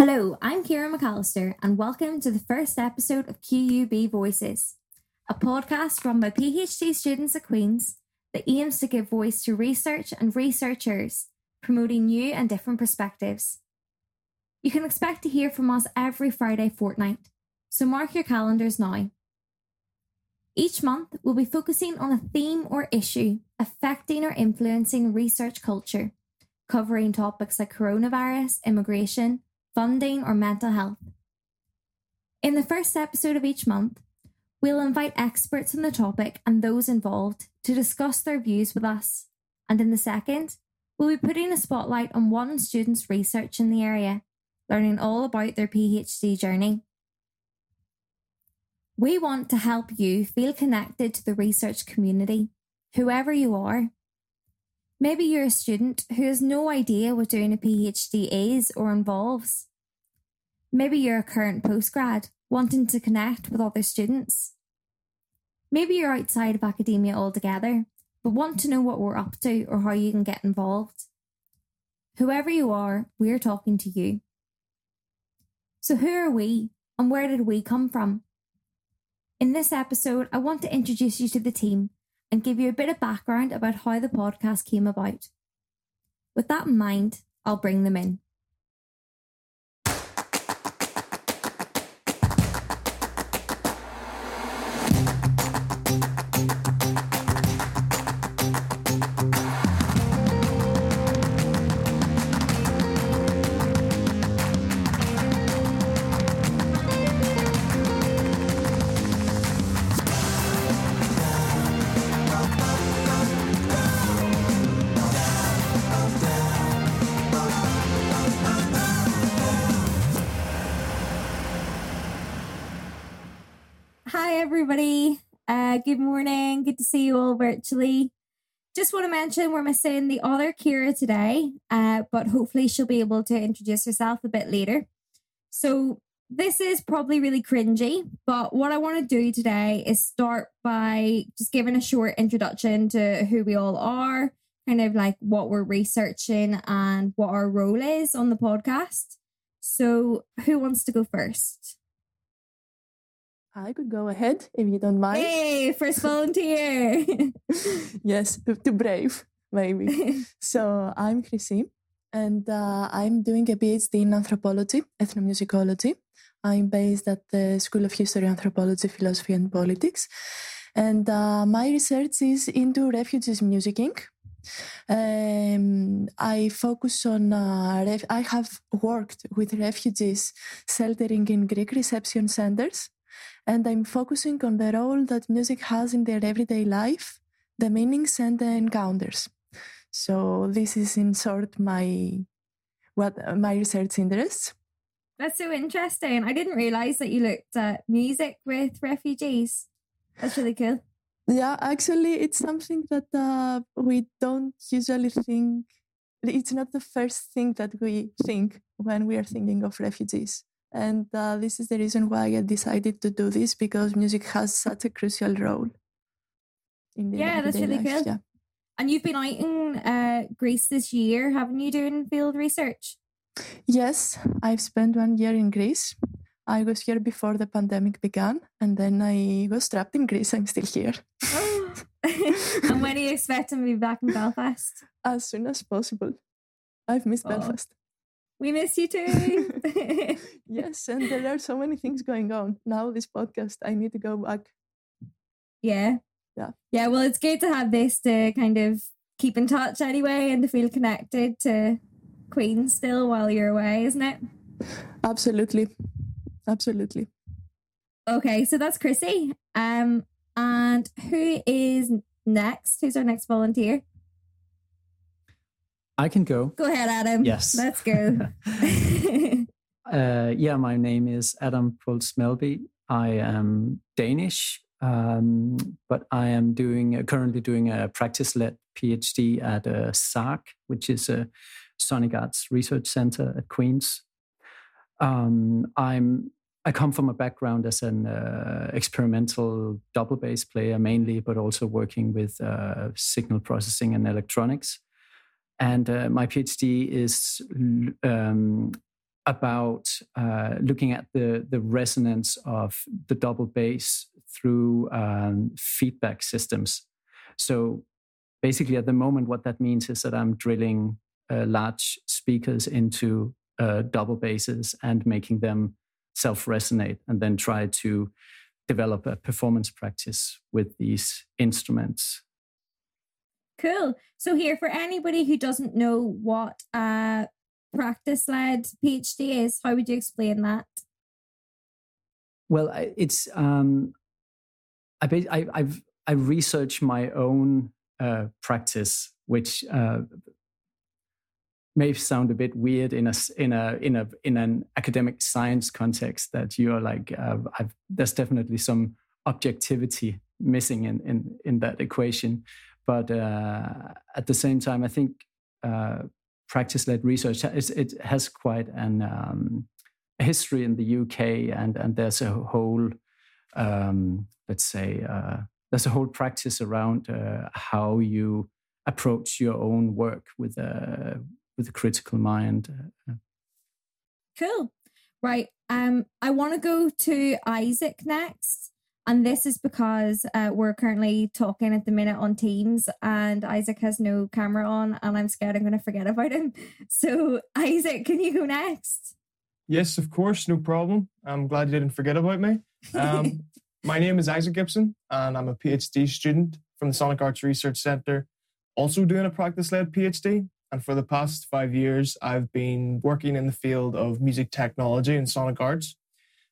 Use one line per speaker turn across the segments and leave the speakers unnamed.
Hello, I'm Kira McAllister, and welcome to the first episode of QUB Voices, a podcast run by PhD students at Queen's that aims to give voice to research and researchers, promoting new and different perspectives. You can expect to hear from us every Friday fortnight, so mark your calendars now. Each month, we'll be focusing on a theme or issue affecting or influencing research culture, covering topics like coronavirus, immigration, funding, or mental health. In the first episode of each month, we'll invite experts on the topic and those involved to discuss their views with us. And in the second, we'll be putting a spotlight on one student's research in the area, learning all about their PhD journey. We want to help you feel connected to the research community, whoever you are. Maybe you're a student who has no idea what doing a PhD is or involves. Maybe you're a current postgrad wanting to connect with other students. Maybe you're outside of academia altogether, but want to know what we're up to or how you can get involved. Whoever you are, we're talking to you. So, who are we and where did we come from? In this episode, I want to introduce you to the team and give you a bit of background about how the podcast came about. With that in mind, I'll bring them in. Good morning. Good to see you all virtually. Just want to mention we're missing the other Kira today, uh, but hopefully she'll be able to introduce herself a bit later. So, this is probably really cringy, but what I want to do today is start by just giving a short introduction to who we all are, kind of like what we're researching and what our role is on the podcast. So, who wants to go first?
I could go ahead if you don't mind.
Hey, first volunteer.
yes, too brave, maybe. so I'm Chrissy, and uh, I'm doing a PhD in anthropology, ethnomusicology. I'm based at the School of History, Anthropology, Philosophy, and Politics. And uh, my research is into refugees musicking. Um, I focus on, uh, ref- I have worked with refugees sheltering in Greek reception centers and I'm focusing on the role that music has in their everyday life, the meanings and the encounters. So this is in short my what my research interests.
That's so interesting. I didn't realize that you looked at music with refugees. That's really cool.
Yeah, actually, it's something that uh, we don't usually think. It's not the first thing that we think when we are thinking of refugees. And uh, this is the reason why I decided to do this because music has such a crucial role.
In the yeah, that's really life. cool. Yeah. And you've been out in uh, Greece this year, haven't you, doing field research?
Yes, I've spent one year in Greece. I was here before the pandemic began, and then I was trapped in Greece. I'm still here.
Oh. and when are you expecting to be back in Belfast?
As soon as possible. I've missed oh. Belfast.
We miss you too.
yes, and there are so many things going on. Now this podcast, I need to go back.
Yeah.
Yeah.
Yeah, well it's good to have this to kind of keep in touch anyway and to feel connected to Queen still while you're away, isn't it?
Absolutely. Absolutely.
Okay, so that's Chrissy. Um and who is next? Who's our next volunteer?
I can go.
Go ahead, Adam.
Yes.
Let's go.
uh, yeah, my name is Adam Pultz Melbye. I am Danish, um, but I am doing uh, currently doing a practice-led PhD at uh, SARC, which is a Sonic Arts Research Center at Queen's. Um, I'm I come from a background as an uh, experimental double bass player mainly, but also working with uh, signal processing and electronics. And uh, my PhD is um, about uh, looking at the, the resonance of the double bass through um, feedback systems. So basically, at the moment, what that means is that I'm drilling uh, large speakers into uh, double basses and making them self resonate, and then try to develop a performance practice with these instruments.
Cool. So, here for anybody who doesn't know what a practice led PhD is, how would you explain that?
Well, it's um, I, I've I research my own uh, practice, which uh, may sound a bit weird in a in a in a in an academic science context. That you are like, uh, there's definitely some objectivity missing in in in that equation, but uh, at the same time, I think uh, practice-led research it has quite an um, history in the UK, and and there's a whole um, let's say uh, there's a whole practice around how you approach your own work with a with a critical mind.
Cool, right? Um, I want to go to Isaac next. And this is because uh, we're currently talking at the minute on Teams, and Isaac has no camera on, and I'm scared I'm going to forget about him. So, Isaac, can you go next?
Yes, of course, no problem. I'm glad you didn't forget about me. Um, my name is Isaac Gibson, and I'm a PhD student from the Sonic Arts Research Centre, also doing a practice led PhD. And for the past five years, I've been working in the field of music technology and sonic arts.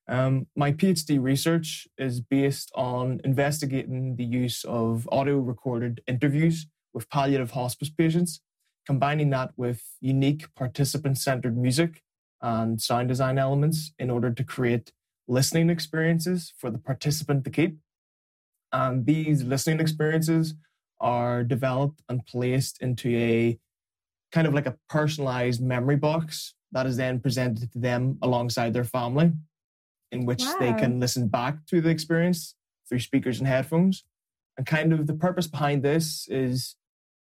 Um, my PhD research is based on investigating the use of audio recorded interviews with palliative hospice patients, combining that with unique participant centered music and sound design elements in order to create listening experiences for the participant to keep. And these listening experiences are developed and placed into a kind of like a personalized memory box that is then presented to them alongside their family, in which wow. they can listen back to the experience through speakers and headphones. And kind of the purpose behind this is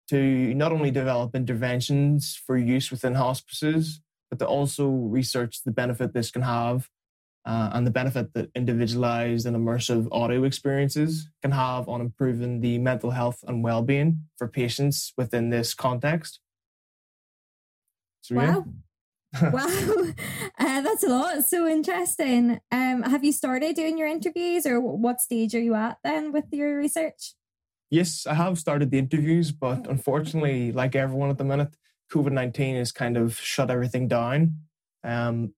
to not only develop interventions for use within hospices, but to also research the benefit this can have uh, and the benefit that individualized and immersive audio experiences can have on improving the mental health and well-being for patients within this context.
So, wow. Yeah. wow, that's a lot. So interesting. Um, have you started doing your interviews, or what stage are you at then with your research?
Yes, I have started the interviews, but unfortunately, like everyone at the minute, COVID nineteen has kind of shut everything down. Um,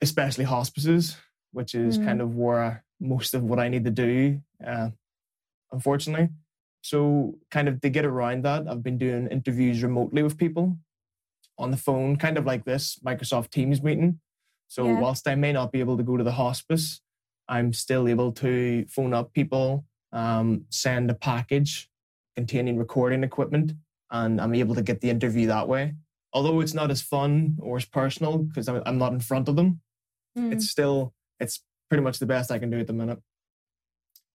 especially hospices, which is mm. kind of where most of what I need to do, uh, unfortunately. So, kind of to get around that, I've been doing interviews remotely with people on the phone, kind of like this Microsoft Teams meeting. So, yeah. whilst I may not be able to go to the hospice, I'm still able to phone up people, um, send a package containing recording equipment, and I'm able to get the interview that way. Although it's not as fun or as personal because I'm not in front of them, mm. it's still it's pretty much the best I can do at the minute.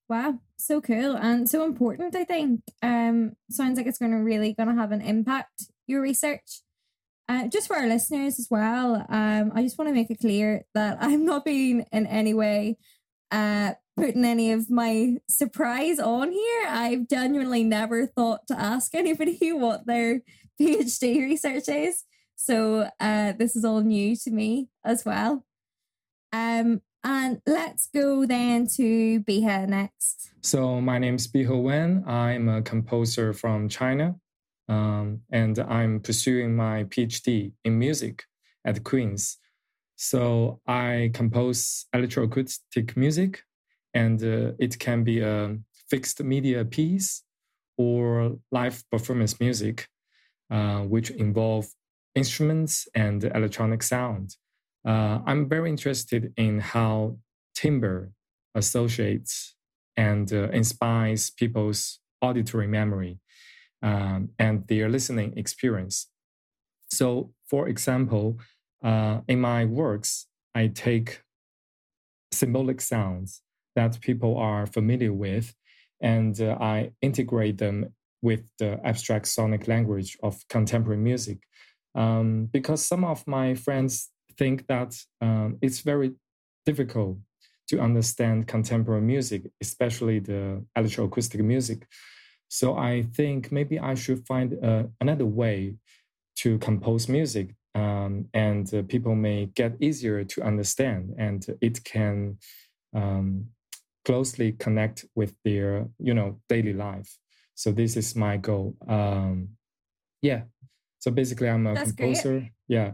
Wow, so cool and so important. I think um, sounds like it's going to really going to have an impact. Your research, uh, just for our listeners as well. Um, I just want to make it clear that I'm not being in any way uh, putting any of my surprise on here. I've genuinely never thought to ask anybody what their PhD research is. So uh, this is all new to me as well. Um, and let's go then to Bihe next.
So my name is Bihe Wen. I'm a composer from China, um, and I'm pursuing my PhD in music at Queen's. So I compose electroacoustic music, and uh, it can be a fixed media piece or live performance music, uh, which involve instruments and electronic sound. Uh, I'm very interested in how timbre associates and uh, inspires people's auditory memory um, and their listening experience. So, for example, uh, in my works, I take symbolic sounds that people are familiar with and uh, I integrate them with the abstract sonic language of contemporary music um, because some of my friends think that um, it's very difficult to understand contemporary music, especially the electroacoustic music. So I think maybe I should find uh, another way to compose music, um, and uh, people may get easier to understand, and it can um, closely connect with their you know daily life. So this is my goal. Um, yeah. So basically, I'm a
That's
composer.
great.
Yeah.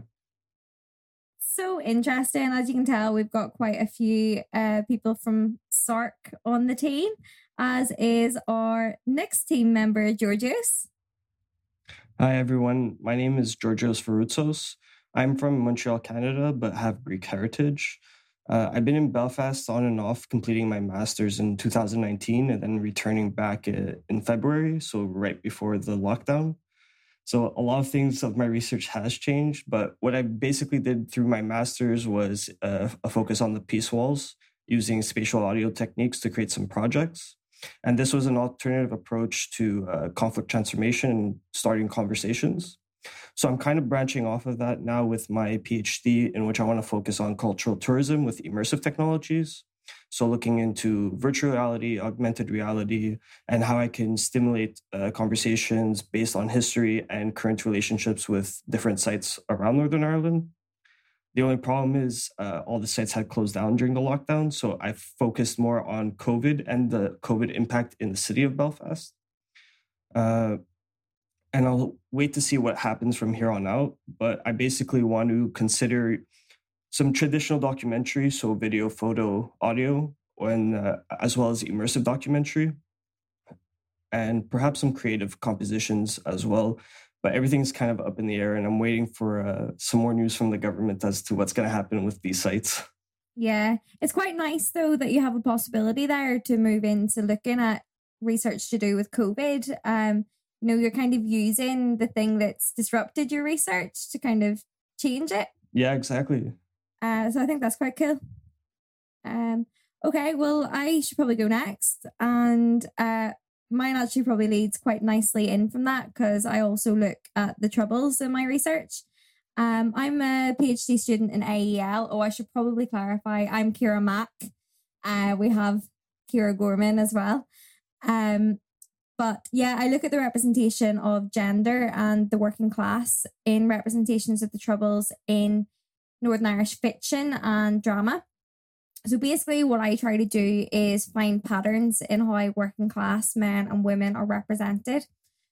So interesting. As you can tell, we've got quite a few uh, people from SARC on the team, as is our next team member, Georgios.
Hi, everyone. My name is Georgios Varoutsos. I'm from Montreal, Canada, but have Greek heritage. Uh, I've been in Belfast on and off, completing my master's in 2019 and then returning back in February, so right before the lockdown. So a lot of things of my research has changed, but what I basically did through my master's was uh, a focus on the peace walls using spatial audio techniques to create some projects. And this was an alternative approach to uh, conflict transformation and starting conversations. So I'm kind of branching off of that now with my PhD, in which I want to focus on cultural tourism with immersive technologies. So looking into virtual reality, augmented reality, and how I can stimulate uh, conversations based on history and current relationships with different sites around Northern Ireland. The only problem is uh, all the sites had closed down during the lockdown. So I focused more on COVID and the COVID impact in the city of Belfast. Uh, and I'll wait to see what happens from here on out. But I basically want to consider some traditional documentary, so video, photo, audio, and uh, as well as immersive documentary, and perhaps some creative compositions as well. But everything's kind of up in the air, and I'm waiting for uh, some more news from the government as to what's going to happen with these sites.
Yeah, it's quite nice though that you have a possibility there to move into looking at research to do with COVID. Um, you know, you're kind of using the thing that's disrupted your research to kind of change it.
Yeah, exactly.
Uh, so I think that's quite cool. Um, okay, well, I should probably go next, and uh, mine actually probably leads quite nicely in from that because I also look at the troubles in my research. Um, I'm a PhD student in AEL. Oh, I should probably clarify. I'm Kira Mack. Uh, we have Kira Gorman as well. Um, but yeah, I look at the representation of gender and the working class in representations of the troubles in Northern Irish fiction and drama. So basically, what I try to do is find patterns in how working class men and women are represented.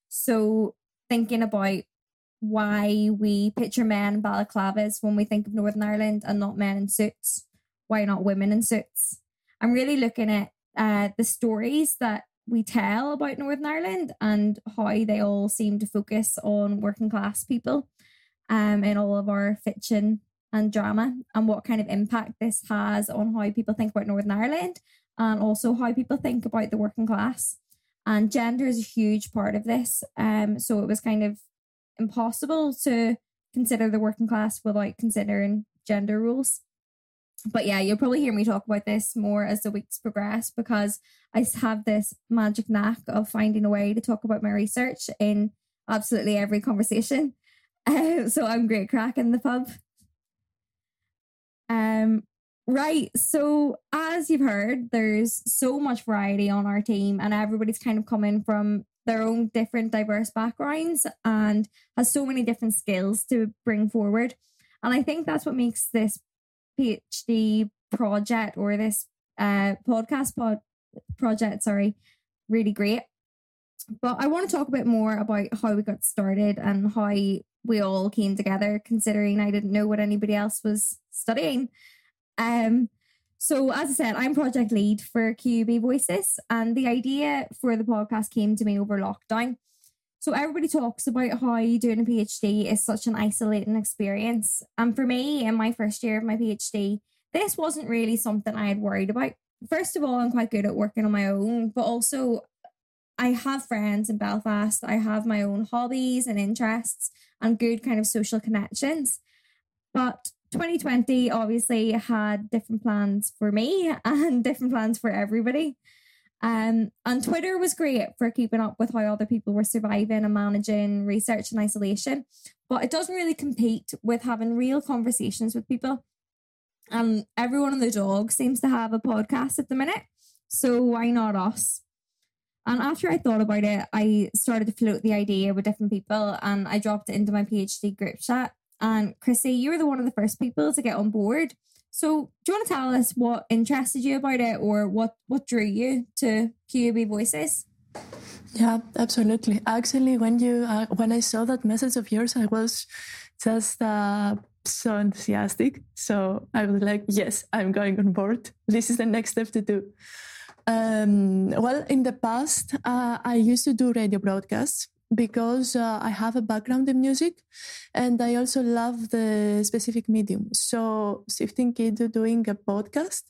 So, thinking about why we picture men in balaclavas when we think of Northern Ireland and not men in suits. Why not women in suits? I'm really looking at uh, the stories that we tell about Northern Ireland and how they all seem to focus on working class people um, in all of our fiction and drama and what kind of impact this has on how people think about Northern Ireland and also how people think about the working class. And gender is a huge part of this. Um, so it was kind of impossible to consider the working class without considering gender rules. But yeah, you'll probably hear me talk about this more as the weeks progress because I have this magic knack of finding a way to talk about my research in absolutely every conversation. Uh, so I'm great crack in the pub. Um, right. So as you've heard, there's so much variety on our team, and everybody's kind of coming from their own different diverse backgrounds and has so many different skills to bring forward. And I think that's what makes this PhD project or this uh, podcast pod project, sorry, really great. But I want to talk a bit more about how we got started and how we all came together, considering I didn't know what anybody else was studying. Um, so, as I said, I'm project lead for QUB Voices, and the idea for the podcast came to me over lockdown. So, everybody talks about how doing a PhD is such an isolating experience. And for me, in my first year of my PhD, this wasn't really something I had worried about. First of all, I'm quite good at working on my own, but also I have friends in Belfast. I have my own hobbies and interests and good kind of social connections. But 2020 obviously had different plans for me and different plans for everybody. Um, and Twitter was great for keeping up with how other people were surviving and managing research and isolation, but it doesn't really compete with having real conversations with people. And everyone on the dog seems to have a podcast at the minute. So why not us? And after I thought about it, I started to float the idea with different people and I dropped it into my PhD group chat. And Chrissy, you were the one of the first people to get on board. So do you want to tell us what interested you about it or what, what drew you to QUB Voices?
Yeah, absolutely. Actually, when you uh, when I saw that message of yours, I was just uh, so enthusiastic. So I was like, yes, I'm going on board. This is the next step to do. Um, well, in the past, uh, I used to do radio broadcasts because uh, I have a background in music and I also love the specific medium. So, shifting into doing a podcast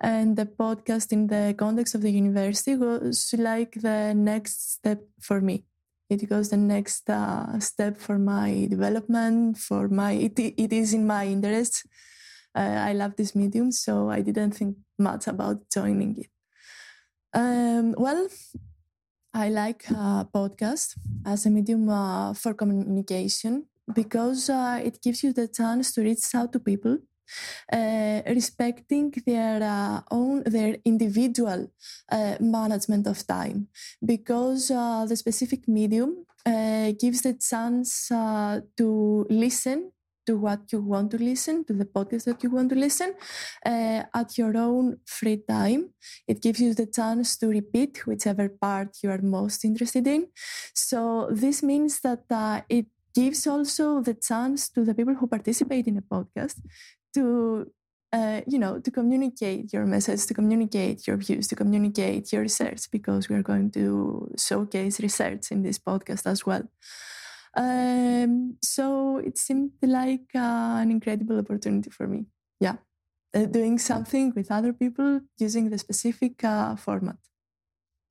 and the podcast in the context of the university was like the next step for me. It goes the next uh, step for my development, for my, it, it is in my interest. Uh, I love this medium, so I didn't think much about joining it. Um, well, I like uh, podcast as a medium uh, for communication because uh, it gives you the chance to reach out to people, uh, respecting their uh, own their individual uh, management of time. Because the specific medium gives the chance to listen to what you want to listen, to the podcast that you want to listen uh, at your own free time. It gives you the chance to repeat whichever part you are most interested in. So, this means that uh, it gives also the chance to the people who participate in a podcast to uh, you know, to communicate your message, to communicate your views, to communicate your research, because we are going to showcase research in this podcast as well. Um, so it seemed like uh, an incredible opportunity for me. Yeah, uh, doing something with other people using the specific uh, format.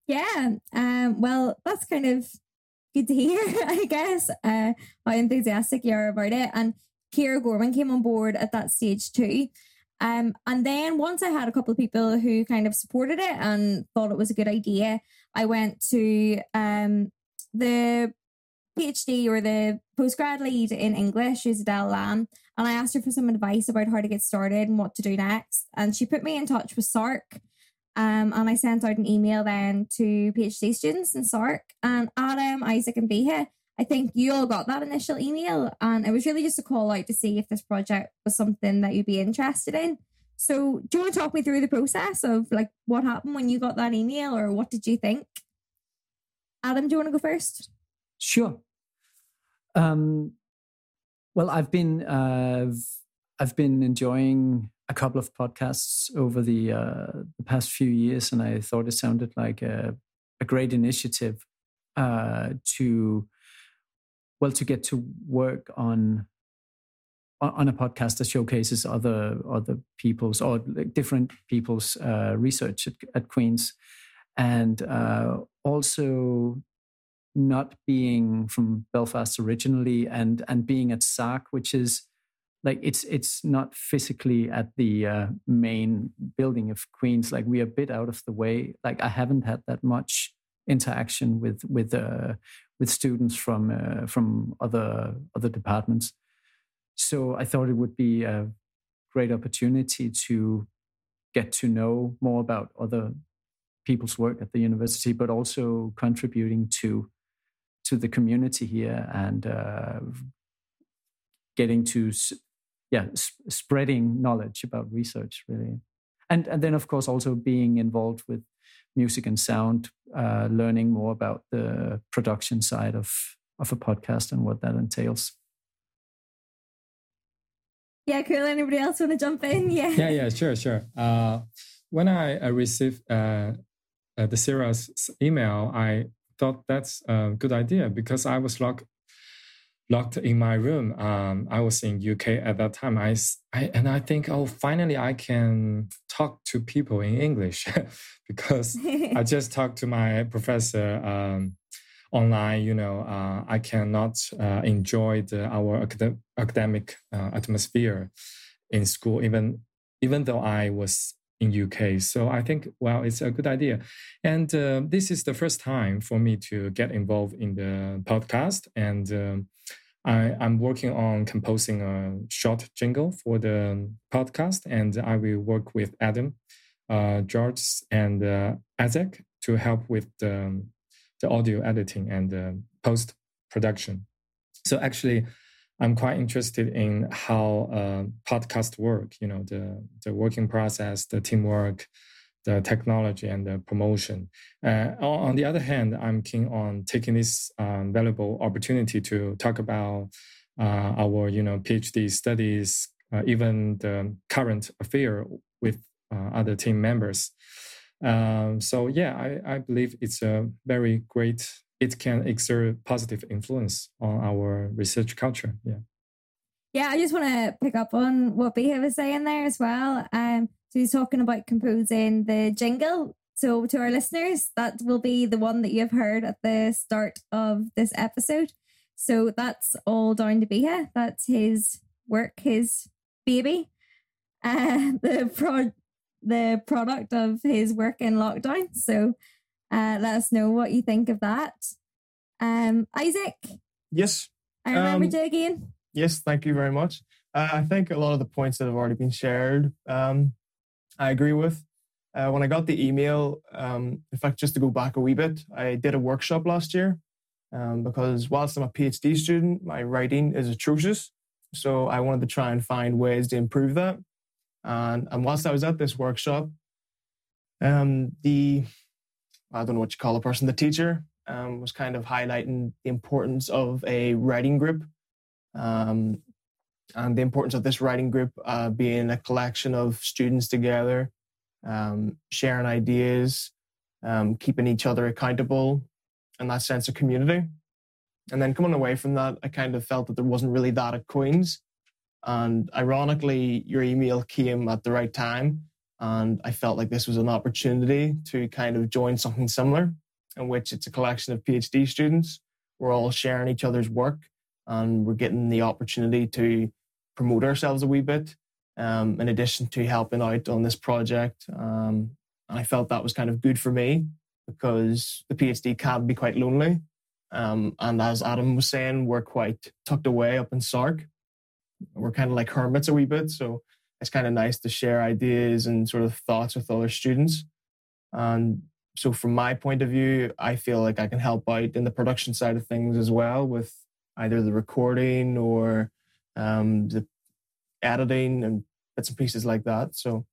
Yeah. Um, well, that's kind of good to hear, I guess, uh, how enthusiastic you are about it. And Kira Gorman came on board at that stage too. Um, and then once I had a couple of people who kind of supported it and thought it was a good idea, I went to um, the PhD or the postgrad lead in English, who's Adele Lamb, and I asked her for some advice about how to get started and what to do next. And she put me in touch with SARC. Um, and I sent out an email then to PhD students in SARC and Adam, Isaac, and Bihe. I think you all got that initial email, and it was really just a call out to see if this project was something that you'd be interested in. So, do you want to talk me through the process of like what happened when you got that email, or what did you think? Adam, do you want to go first?
Sure. Um, well, I've been uh, I've been enjoying a couple of podcasts over the uh, the past few years, and I thought it sounded like a, a great initiative uh, to well to get to work on on a podcast that showcases other other people's or different people's uh, research at, at, Queens, and uh, also not being from Belfast originally and and being at SARC, which is like it's it's not physically at the uh, main building of Queens. Like we are a bit out of the way. Like I haven't had that much interaction with with uh, with students from uh, from other other departments. So I thought it would be a great opportunity to get to know more about other people's work at the university, but also contributing to to the community here and uh, getting to yeah sp- spreading knowledge about research really. And and then of course also being involved with music and sound uh, learning more about the production side of of a podcast and what that entails.
Yeah cool. Anybody else want to jump in? Yeah.
Yeah yeah sure sure. Uh, when i, I received uh, uh the Sarah's email i thought that's a good idea because I was locked locked in my room. Um, I was in UK at that time. I, I and I think, oh, finally I can talk to people in English because I just talked to my professor um, online. You know, uh, I cannot uh, enjoy the, our acad- academic uh, atmosphere in school, even even though I was in UK. So I think, well, it's a good idea. And uh, this is the first time for me to get involved in the podcast. And um, I, am working on composing a short jingle for the podcast. And I will work with Adam, uh, George, and uh, Isaac to help with the, the audio editing and uh, post production. So actually, I'm quite interested in how uh, work. You know, the the working process, the teamwork, the technology, and the promotion. Uh, on the other hand, I'm keen on taking this um, valuable opportunity to talk about uh, our you know PhD studies, uh, even the current affair with uh, other team members. Um, so yeah, I, I believe it's a very great it can exert positive influence on our research culture. Yeah.
Yeah, I just want to pick up on what Bihe was saying there as well. Um, so he's talking about composing the jingle. So to our listeners, that will be the one that you've heard at the start of this episode. So that's all down to Bihe. That's his work, his baby, uh, the pro- the product of his work in lockdown. So uh, let us know what you think of that. Um, Isaac.
Yes.
I remember um, you again.
Yes, thank you very much. Uh, I think a lot of the points that have already been shared, um, I agree with. Uh, when I got the email, um, in fact, just to go back a wee bit, I did a workshop last year um, because whilst I'm a PhD student, my writing is atrocious. So I wanted to try and find ways to improve that. And, and whilst I was at this workshop, um, the I don't know what you call a person, the teacher um, was kind of highlighting the importance of a writing group um, and the importance of this writing group uh, being a collection of students together, um, sharing ideas, um, keeping each other accountable, and that sense of community. And then coming away from that, I kind of felt that there wasn't really that at Queen's. And ironically, your email came at the right time and I felt like this was an opportunity to kind of join something similar, in which it's a collection of PhD students. We're all sharing each other's work and we're getting the opportunity to promote ourselves a wee bit, um, in addition to helping out on this project. Um, I felt that was kind of good for me because the PhD can be quite lonely. Um, and as Adam was saying, we're quite tucked away up in SARC. We're kind of like hermits a wee bit. So it's kind of nice to share ideas and sort of thoughts with other students. And so, from my point of view, I feel like I can help out in the production side of things as well with either the recording or um, the editing and bits and pieces like that. So,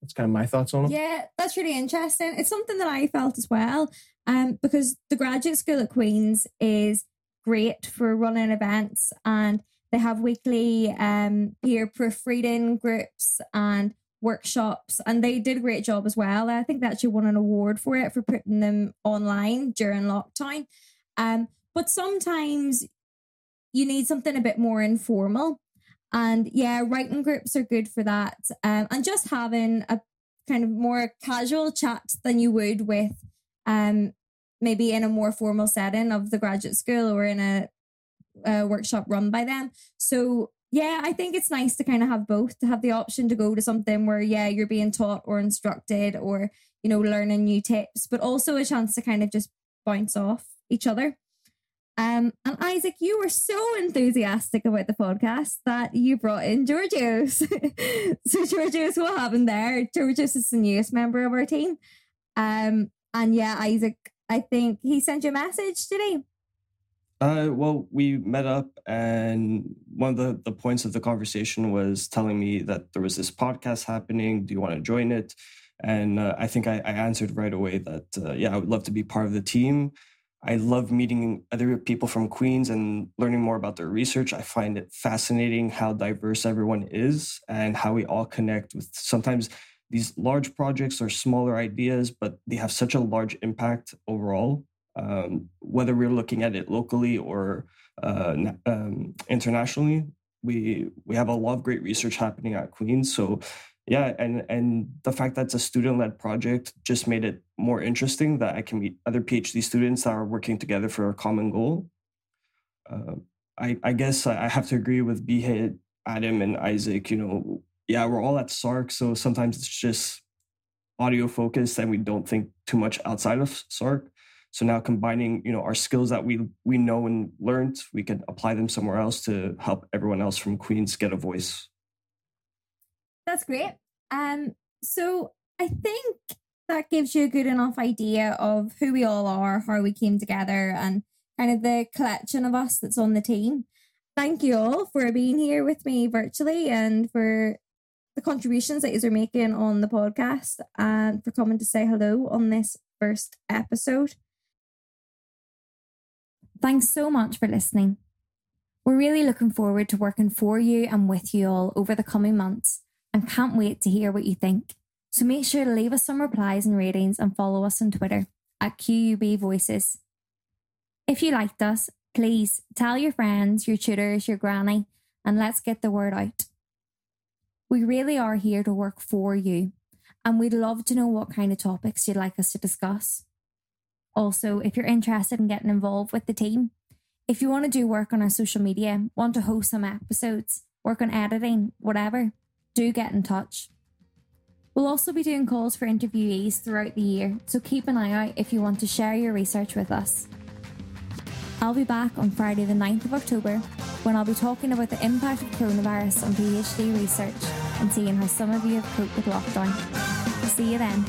that's kind of my thoughts on it.
Yeah, that's really interesting. It's something that I felt as well, um, because the graduate school at Queen's is great for running events and they have weekly um, peer proofreading groups and workshops, and they did a great job as well. I think they actually won an award for it for putting them online during lockdown. Um, but sometimes you need something a bit more informal. And yeah, writing groups are good for that. Um, and just having a kind of more casual chat than you would with um, maybe in a more formal setting of the graduate school or in a workshop run by them. So yeah, I think it's nice to kind of have both to have the option to go to something where yeah you're being taught or instructed or you know learning new tips, but also a chance to kind of just bounce off each other. Um, and Isaac, you were so enthusiastic about the podcast that you brought in Georgios. so Georgios, what happened there? Georgios is the newest member of our team. Um, and yeah, Isaac, I think he sent you a message today.
Uh, well, we met up, and one of the, the points of the conversation was telling me that there was this podcast happening. Do you want to join it? And uh, I think I, I, answered right away that, uh, yeah, I would love to be part of the team. I love meeting other people from Queens and learning more about their research. I find it fascinating how diverse everyone is and how we all connect with sometimes these large projects or smaller ideas, but they have such a large impact overall um, whether we're looking at it locally or uh, um, internationally. We we have a lot of great research happening at Queens. So yeah, and and the fact that it's a student led project just made it more interesting that I can meet other PhD students that are working together for a common goal. Uh, I I guess I have to agree with Bihe, Adam, and Isaac. You know, yeah, we're all at SARC, so sometimes it's just audio focused and we don't think too much outside of SARC. So now combining, you know, our skills that we we know and learned, we can apply them somewhere else to help everyone else from Queens get a voice.
That's great. Um, so I think that gives you a good enough idea of who we all are, how we came together, and kind of the collection of us that's on the team. Thank you all for being here with me virtually and for the contributions that you're making on the podcast and for coming to say hello on this first episode. Thanks so much for listening. We're really looking forward to working for you and with you all over the coming months and can't wait to hear what you think. So make sure to leave us some replies and ratings and follow us on Twitter at QUB Voices. If you liked us, please tell your friends, your tutors, your granny, and let's get the word out. We really are here to work for you, and we'd love to know what kind of topics you'd like us to discuss. Also, if you're interested in getting involved with the team, if you want to do work on our social media, want to host some episodes, work on editing, whatever, do get in touch. We'll also be doing calls for interviewees throughout the year, so keep an eye out if you want to share your research with us. I'll be back on Friday, the 9th of October, when I'll be talking about the impact of coronavirus on PhD research and seeing how some of you have coped with lockdown. See you then.